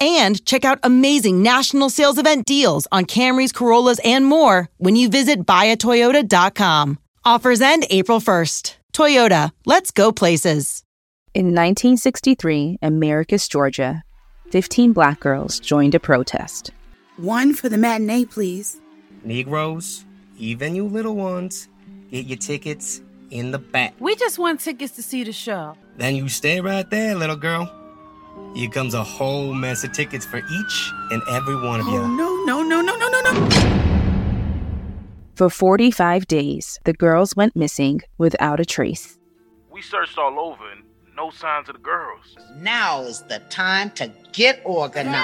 and check out amazing national sales event deals on Camrys, Corollas, and more when you visit buyatoyota.com. Offers end April 1st. Toyota, let's go places. In 1963, in Americus, Georgia, 15 black girls joined a protest. One for the matinee, please. Negroes, even you little ones, get your tickets in the back. We just want tickets to see the show. Then you stay right there, little girl. Here comes a whole mess of tickets for each and every one of you. Oh, no, no, no, no, no, no, no. For 45 days, the girls went missing without a trace. We searched all over and no signs of the girls. Now is the time to get organized.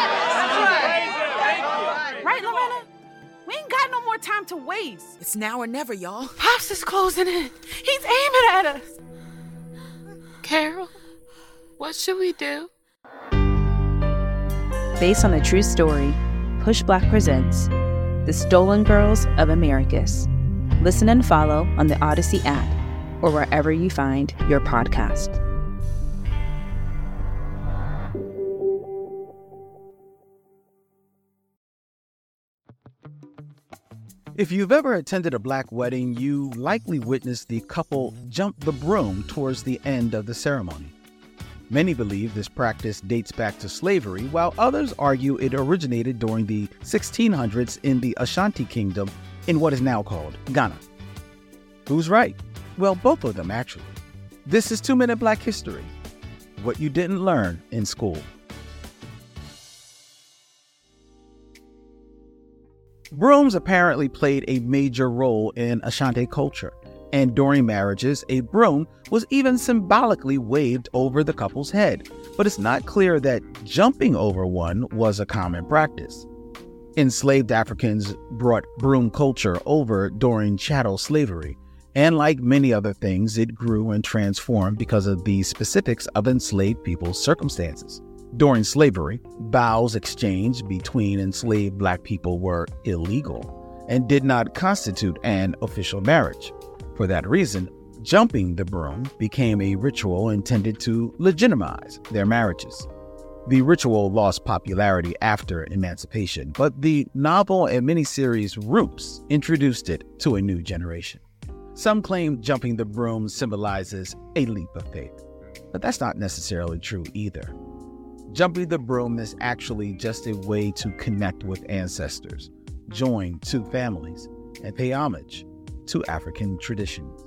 Right, Loretta? We ain't got no more time to waste. It's now or never, y'all. Pops is closing in. He's aiming at us. Carol, what should we do? Based on a true story, PushBlack presents The Stolen Girls of Americus. Listen and follow on the Audacy app or wherever you find your podcast. If you've ever attended a black wedding, you likely witnessed the couple jump the broom towards the end of the ceremony. Many believe this practice dates back to slavery, while others argue it originated during the 1600s in the Ashanti Kingdom in what is now called Ghana. Who's right? Well, both of them actually. This is Two Minute Black History What You Didn't Learn in School. Brooms apparently played a major role in Ashanti culture, and during marriages, a broom was even symbolically waved over the couple's head, but it's not clear that jumping over one was a common practice. Enslaved Africans brought broom culture over during chattel slavery, and like many other things, it grew and transformed because of the specifics of enslaved people's circumstances. During slavery, vows exchanged between enslaved black people were illegal and did not constitute an official marriage. For that reason, jumping the broom became a ritual intended to legitimize their marriages. The ritual lost popularity after emancipation, but the novel and miniseries Roots introduced it to a new generation. Some claim jumping the broom symbolizes a leap of faith, but that's not necessarily true either. Jumping the broom is actually just a way to connect with ancestors, join two families, and pay homage to African traditions.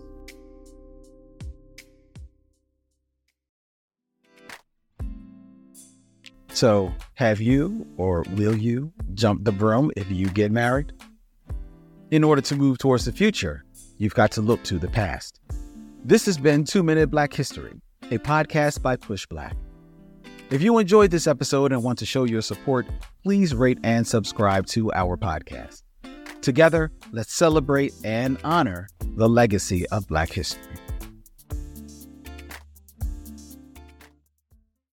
So, have you or will you jump the broom if you get married? In order to move towards the future, you've got to look to the past. This has been Two Minute Black History, a podcast by PushBlack. If you enjoyed this episode and want to show your support, please rate and subscribe to our podcast. Together, let's celebrate and honor the legacy of Black history.